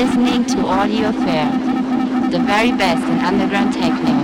listening to Audio Fair, the very best in underground techno.